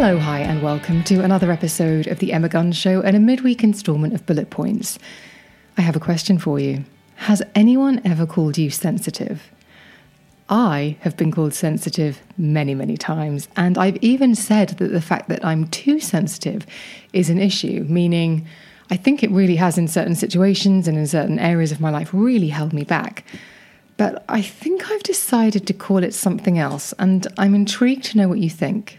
Hello, hi, and welcome to another episode of The Emma Guns Show and a midweek instalment of Bullet Points. I have a question for you. Has anyone ever called you sensitive? I have been called sensitive many, many times, and I've even said that the fact that I'm too sensitive is an issue, meaning I think it really has in certain situations and in certain areas of my life really held me back. But I think I've decided to call it something else, and I'm intrigued to know what you think.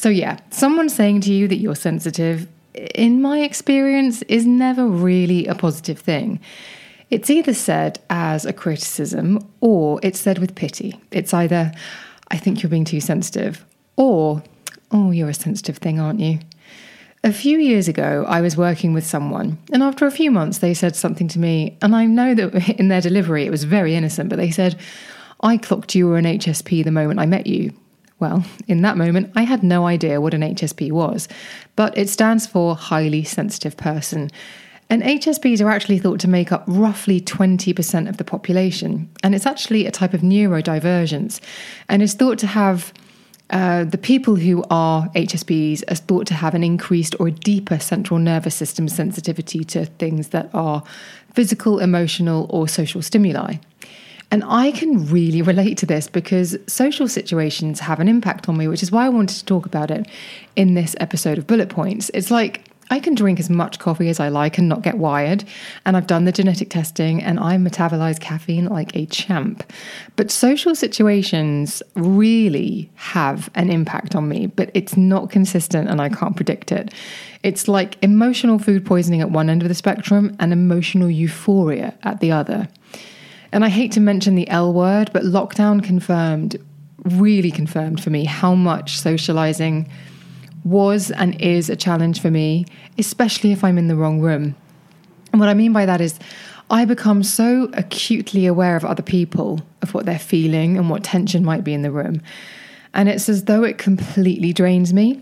So, yeah, someone saying to you that you're sensitive, in my experience, is never really a positive thing. It's either said as a criticism or it's said with pity. It's either, I think you're being too sensitive, or, oh, you're a sensitive thing, aren't you? A few years ago, I was working with someone, and after a few months, they said something to me, and I know that in their delivery it was very innocent, but they said, I clocked you were an HSP the moment I met you. Well, in that moment, I had no idea what an HSP was, but it stands for highly sensitive person. And HSPs are actually thought to make up roughly 20% of the population. And it's actually a type of neurodivergence and is thought to have uh, the people who are HSPs are thought to have an increased or deeper central nervous system sensitivity to things that are physical, emotional, or social stimuli. And I can really relate to this because social situations have an impact on me, which is why I wanted to talk about it in this episode of Bullet Points. It's like I can drink as much coffee as I like and not get wired. And I've done the genetic testing and I metabolize caffeine like a champ. But social situations really have an impact on me, but it's not consistent and I can't predict it. It's like emotional food poisoning at one end of the spectrum and emotional euphoria at the other. And I hate to mention the L word, but lockdown confirmed, really confirmed for me how much socializing was and is a challenge for me, especially if I'm in the wrong room. And what I mean by that is, I become so acutely aware of other people, of what they're feeling and what tension might be in the room. And it's as though it completely drains me.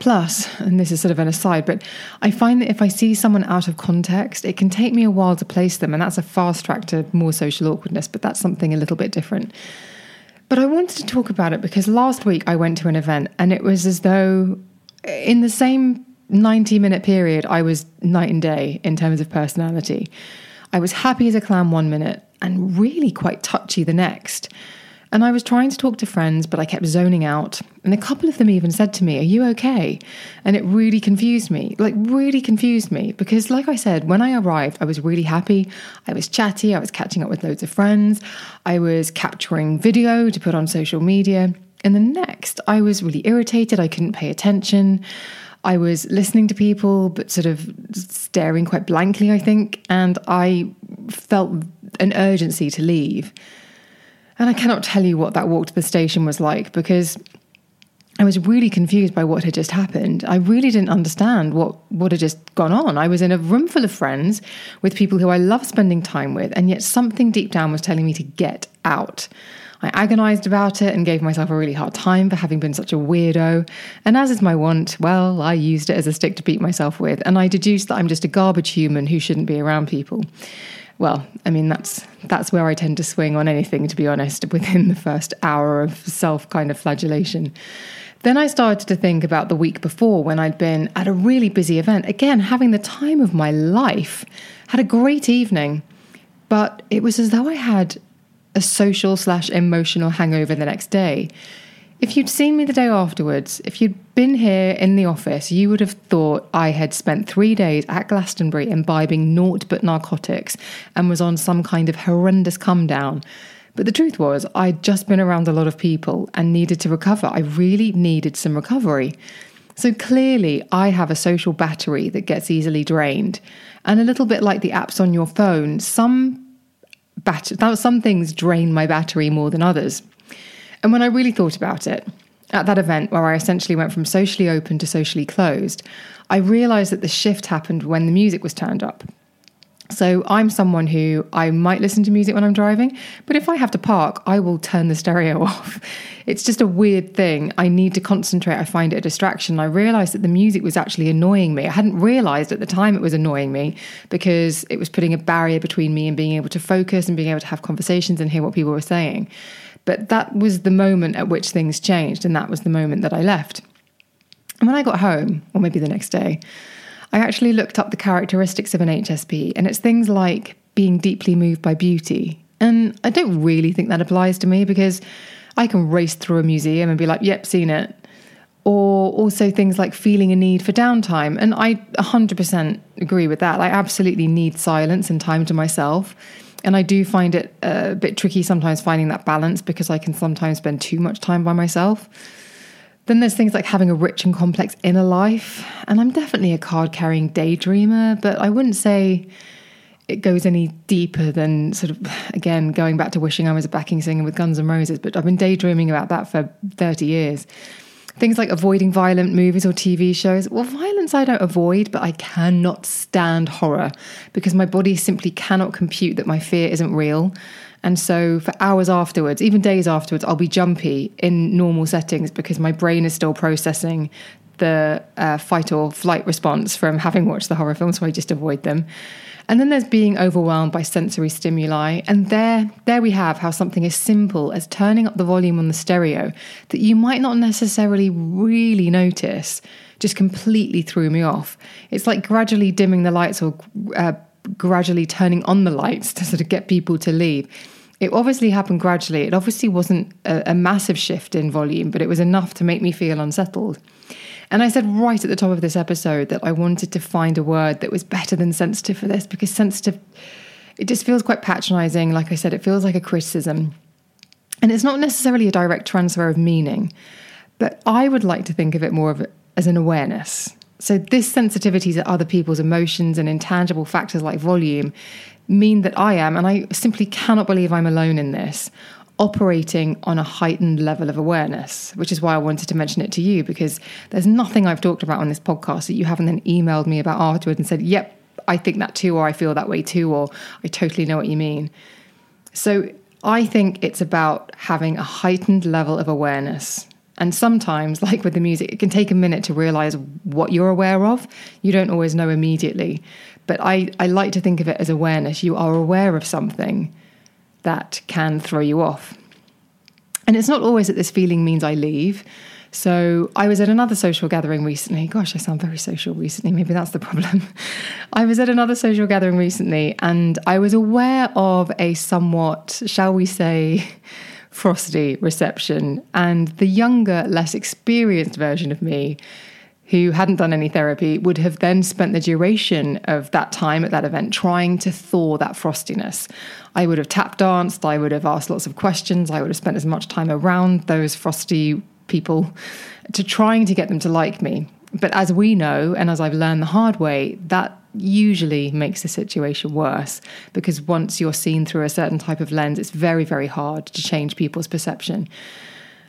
Plus, and this is sort of an aside, but I find that if I see someone out of context, it can take me a while to place them, and that's a fast track to more social awkwardness, but that's something a little bit different. But I wanted to talk about it because last week I went to an event and it was as though in the same 90 minute period, I was night and day in terms of personality. I was happy as a clam one minute and really quite touchy the next. And I was trying to talk to friends, but I kept zoning out. And a couple of them even said to me, Are you okay? And it really confused me, like, really confused me. Because, like I said, when I arrived, I was really happy. I was chatty. I was catching up with loads of friends. I was capturing video to put on social media. And the next, I was really irritated. I couldn't pay attention. I was listening to people, but sort of staring quite blankly, I think. And I felt an urgency to leave. And I cannot tell you what that walk to the station was like because I was really confused by what had just happened. I really didn't understand what, what had just gone on. I was in a room full of friends with people who I love spending time with, and yet something deep down was telling me to get out. I agonized about it and gave myself a really hard time for having been such a weirdo. And as is my wont, well, I used it as a stick to beat myself with, and I deduced that I'm just a garbage human who shouldn't be around people well, I mean that's that's where I tend to swing on anything to be honest within the first hour of self kind of flagellation. Then I started to think about the week before when I'd been at a really busy event, again, having the time of my life, had a great evening, but it was as though I had a social slash emotional hangover the next day. If you'd seen me the day afterwards, if you'd been here in the office, you would have thought I had spent three days at Glastonbury imbibing naught but narcotics and was on some kind of horrendous come down. But the truth was, I'd just been around a lot of people and needed to recover. I really needed some recovery. So clearly, I have a social battery that gets easily drained. And a little bit like the apps on your phone, some, bat- some things drain my battery more than others. And when I really thought about it, at that event where I essentially went from socially open to socially closed, I realized that the shift happened when the music was turned up. So I'm someone who I might listen to music when I'm driving, but if I have to park, I will turn the stereo off. It's just a weird thing. I need to concentrate. I find it a distraction. I realized that the music was actually annoying me. I hadn't realized at the time it was annoying me because it was putting a barrier between me and being able to focus and being able to have conversations and hear what people were saying. But that was the moment at which things changed, and that was the moment that I left. And when I got home, or maybe the next day, I actually looked up the characteristics of an HSP, and it's things like being deeply moved by beauty. And I don't really think that applies to me because I can race through a museum and be like, yep, seen it. Or also things like feeling a need for downtime. And I 100% agree with that. I absolutely need silence and time to myself. And I do find it a bit tricky sometimes finding that balance because I can sometimes spend too much time by myself. Then there's things like having a rich and complex inner life. And I'm definitely a card carrying daydreamer, but I wouldn't say it goes any deeper than sort of, again, going back to wishing I was a backing singer with Guns N' Roses. But I've been daydreaming about that for 30 years. Things like avoiding violent movies or TV shows. Well, violence I don't avoid, but I cannot stand horror because my body simply cannot compute that my fear isn't real. And so for hours afterwards, even days afterwards, I'll be jumpy in normal settings because my brain is still processing the uh, fight or flight response from having watched the horror film, so I just avoid them. And then there's being overwhelmed by sensory stimuli. And there, there we have how something as simple as turning up the volume on the stereo that you might not necessarily really notice just completely threw me off. It's like gradually dimming the lights or uh, gradually turning on the lights to sort of get people to leave. It obviously happened gradually. It obviously wasn't a, a massive shift in volume, but it was enough to make me feel unsettled. And I said right at the top of this episode that I wanted to find a word that was better than sensitive for this because sensitive, it just feels quite patronizing. Like I said, it feels like a criticism. And it's not necessarily a direct transfer of meaning, but I would like to think of it more of as an awareness. So, this sensitivity to other people's emotions and intangible factors like volume mean that I am, and I simply cannot believe I'm alone in this, operating on a heightened level of awareness, which is why I wanted to mention it to you because there's nothing I've talked about on this podcast that you haven't then emailed me about afterwards and said, yep, I think that too, or I feel that way too, or I totally know what you mean. So, I think it's about having a heightened level of awareness and sometimes, like with the music, it can take a minute to realize what you're aware of. You don't always know immediately. But I, I like to think of it as awareness. You are aware of something that can throw you off. And it's not always that this feeling means I leave. So I was at another social gathering recently. Gosh, I sound very social recently. Maybe that's the problem. I was at another social gathering recently and I was aware of a somewhat, shall we say, frosty reception. And the younger, less experienced version of me, who hadn't done any therapy, would have then spent the duration of that time at that event trying to thaw that frostiness. I would have tap danced, I would have asked lots of questions, I would have spent as much time around those frosty people to trying to get them to like me. But as we know, and as I've learned the hard way, that usually makes the situation worse because once you're seen through a certain type of lens, it's very, very hard to change people's perception.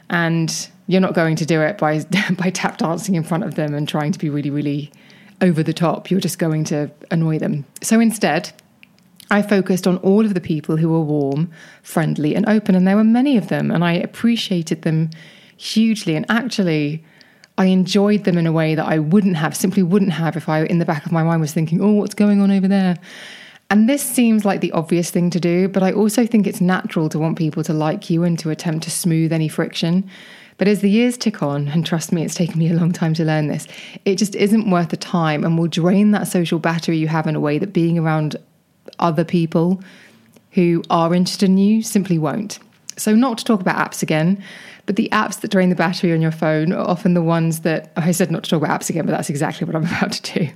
And you're not going to do it by, by tap dancing in front of them and trying to be really, really over the top. You're just going to annoy them. So instead, I focused on all of the people who were warm, friendly, and open, and there were many of them, and I appreciated them hugely. And actually, I enjoyed them in a way that I wouldn't have, simply wouldn't have if I, in the back of my mind, was thinking, oh, what's going on over there? And this seems like the obvious thing to do, but I also think it's natural to want people to like you and to attempt to smooth any friction. But as the years tick on, and trust me, it's taken me a long time to learn this, it just isn't worth the time and will drain that social battery you have in a way that being around other people who are interested in you simply won't. So, not to talk about apps again, but the apps that drain the battery on your phone are often the ones that I said not to talk about apps again, but that's exactly what I'm about to do.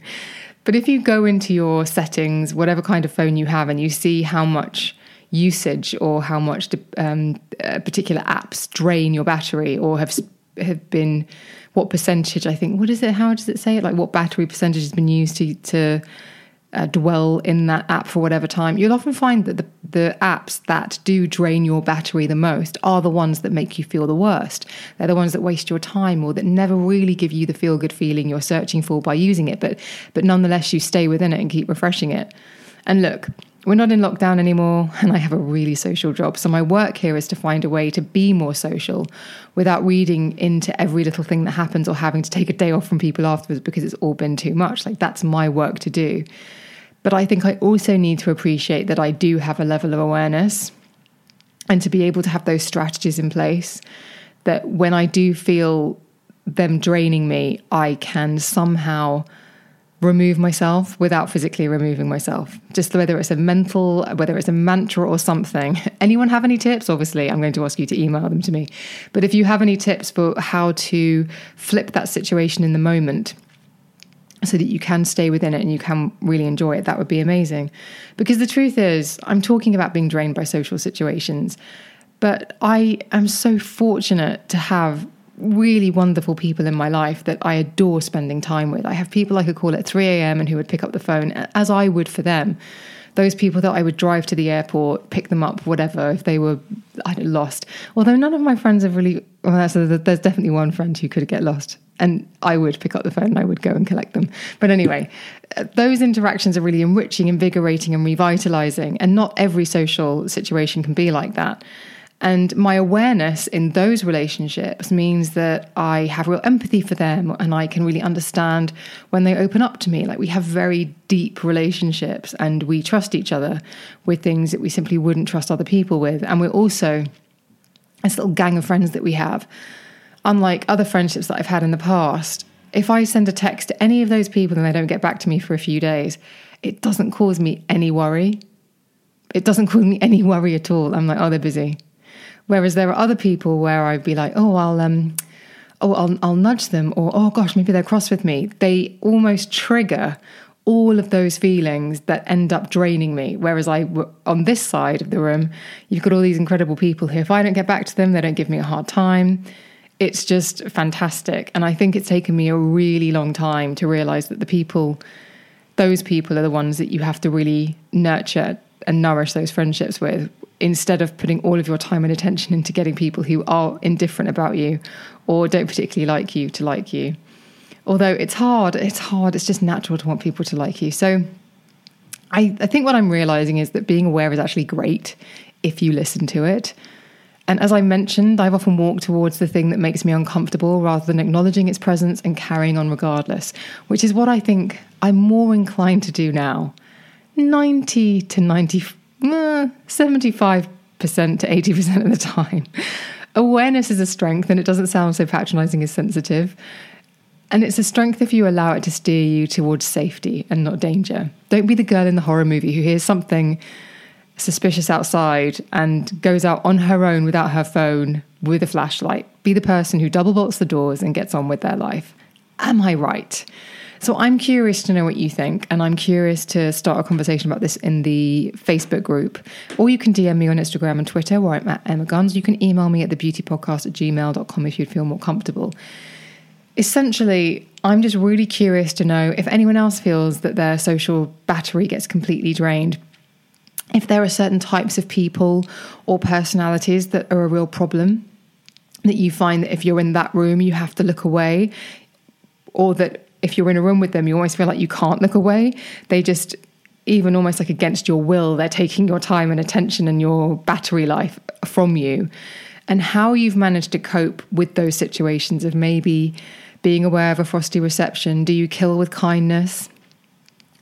But if you go into your settings, whatever kind of phone you have, and you see how much usage or how much um, uh, particular apps drain your battery or have have been what percentage I think what is it how does it say it like what battery percentage has been used to to uh, dwell in that app for whatever time, you'll often find that the, the apps that do drain your battery the most are the ones that make you feel the worst. They're the ones that waste your time or that never really give you the feel good feeling you're searching for by using it, but, but nonetheless, you stay within it and keep refreshing it. And look, we're not in lockdown anymore, and I have a really social job. So, my work here is to find a way to be more social without reading into every little thing that happens or having to take a day off from people afterwards because it's all been too much. Like, that's my work to do. But I think I also need to appreciate that I do have a level of awareness and to be able to have those strategies in place that when I do feel them draining me, I can somehow remove myself without physically removing myself. Just whether it's a mental, whether it's a mantra or something. Anyone have any tips? Obviously, I'm going to ask you to email them to me. But if you have any tips for how to flip that situation in the moment, so that you can stay within it and you can really enjoy it, that would be amazing. Because the truth is, I'm talking about being drained by social situations, but I am so fortunate to have really wonderful people in my life that I adore spending time with. I have people I could call at 3 a.m. and who would pick up the phone as I would for them. Those people that I would drive to the airport, pick them up, whatever, if they were I know, lost. Although none of my friends have really, well, there's definitely one friend who could get lost and I would pick up the phone and I would go and collect them. But anyway, those interactions are really enriching, invigorating, and revitalizing. And not every social situation can be like that. And my awareness in those relationships means that I have real empathy for them and I can really understand when they open up to me. Like we have very deep relationships and we trust each other with things that we simply wouldn't trust other people with. And we're also this little gang of friends that we have unlike other friendships that I've had in the past, if I send a text to any of those people and they don't get back to me for a few days, it doesn't cause me any worry. It doesn't cause me any worry at all. I'm like, oh, they're busy. Whereas there are other people where I'd be like, oh, I'll um, oh, I'll I'll nudge them, or oh gosh, maybe they're cross with me. They almost trigger all of those feelings that end up draining me. Whereas I, on this side of the room, you've got all these incredible people who, if I don't get back to them, they don't give me a hard time it's just fantastic. And I think it's taken me a really long time to realize that the people, those people are the ones that you have to really nurture and nourish those friendships with instead of putting all of your time and attention into getting people who are indifferent about you or don't particularly like you to like you. Although it's hard, it's hard, it's just natural to want people to like you. So I, I think what I'm realizing is that being aware is actually great if you listen to it. And as I mentioned, I've often walked towards the thing that makes me uncomfortable rather than acknowledging its presence and carrying on regardless, which is what I think I'm more inclined to do now. 90 to 90, uh, 75% to 80% of the time. Awareness is a strength, and it doesn't sound so patronizing as sensitive. And it's a strength if you allow it to steer you towards safety and not danger. Don't be the girl in the horror movie who hears something suspicious outside and goes out on her own without her phone with a flashlight. Be the person who double bolts the doors and gets on with their life. Am I right? So I'm curious to know what you think, and I'm curious to start a conversation about this in the Facebook group. Or you can DM me on Instagram and Twitter where I'm at Emma Guns. You can email me at thebeautypodcast at gmail.com if you'd feel more comfortable. Essentially, I'm just really curious to know if anyone else feels that their social battery gets completely drained if there are certain types of people or personalities that are a real problem, that you find that if you're in that room, you have to look away, or that if you're in a room with them, you almost feel like you can't look away. They just, even almost like against your will, they're taking your time and attention and your battery life from you. And how you've managed to cope with those situations of maybe being aware of a frosty reception. Do you kill with kindness?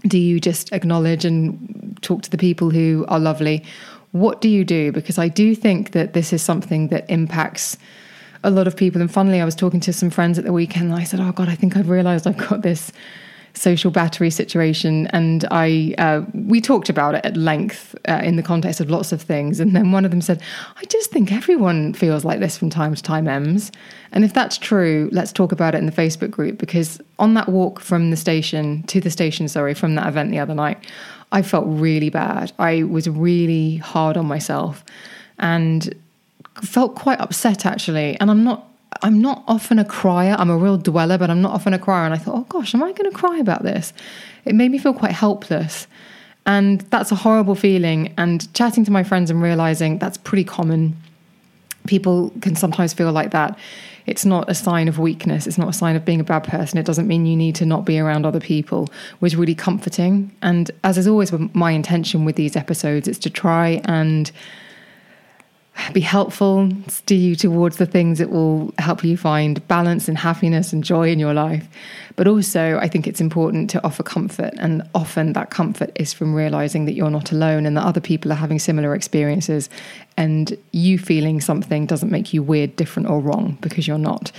Do you just acknowledge and talk to the people who are lovely. What do you do? Because I do think that this is something that impacts a lot of people. And funnily, I was talking to some friends at the weekend and I said, Oh God, I think I've realized I've got this social battery situation, and I uh, we talked about it at length uh, in the context of lots of things. And then one of them said, "I just think everyone feels like this from time to time, Ems." And if that's true, let's talk about it in the Facebook group because on that walk from the station to the station, sorry, from that event the other night, I felt really bad. I was really hard on myself, and felt quite upset actually. And I'm not I'm not often a crier. I'm a real dweller, but I'm not often a crier. And I thought, oh gosh, am I going to cry about this? It made me feel quite helpless. And that's a horrible feeling. And chatting to my friends and realizing that's pretty common. People can sometimes feel like that. It's not a sign of weakness. It's not a sign of being a bad person. It doesn't mean you need to not be around other people, was really comforting. And as is always my intention with these episodes, it's to try and be helpful, steer you towards the things that will help you find balance and happiness and joy in your life. But also, I think it's important to offer comfort. And often that comfort is from realizing that you're not alone and that other people are having similar experiences. And you feeling something doesn't make you weird, different, or wrong because you're not.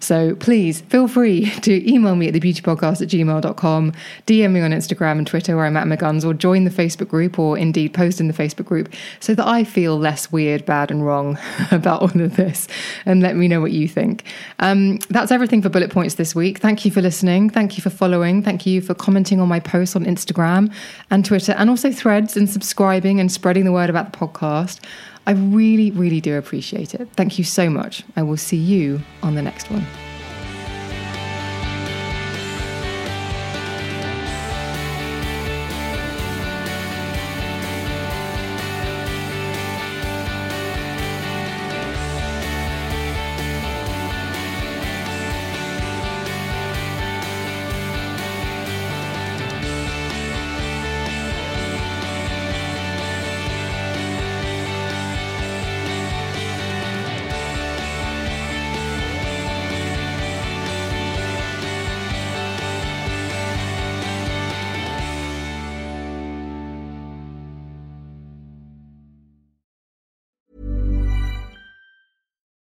So please feel free to email me at thebeautypodcast at gmail.com, DM me on Instagram and Twitter where I'm at Emma Guns, or join the Facebook group, or indeed post in the Facebook group so that I feel less weird, bad, and wrong about all of this. And let me know what you think. Um, that's everything for bullet points this week. Thank you for listening. Thank you for following. Thank you for commenting on my posts on Instagram and Twitter and also threads and subscribing and spreading the word about the podcast. I really, really do appreciate it. Thank you so much. I will see you on the next one.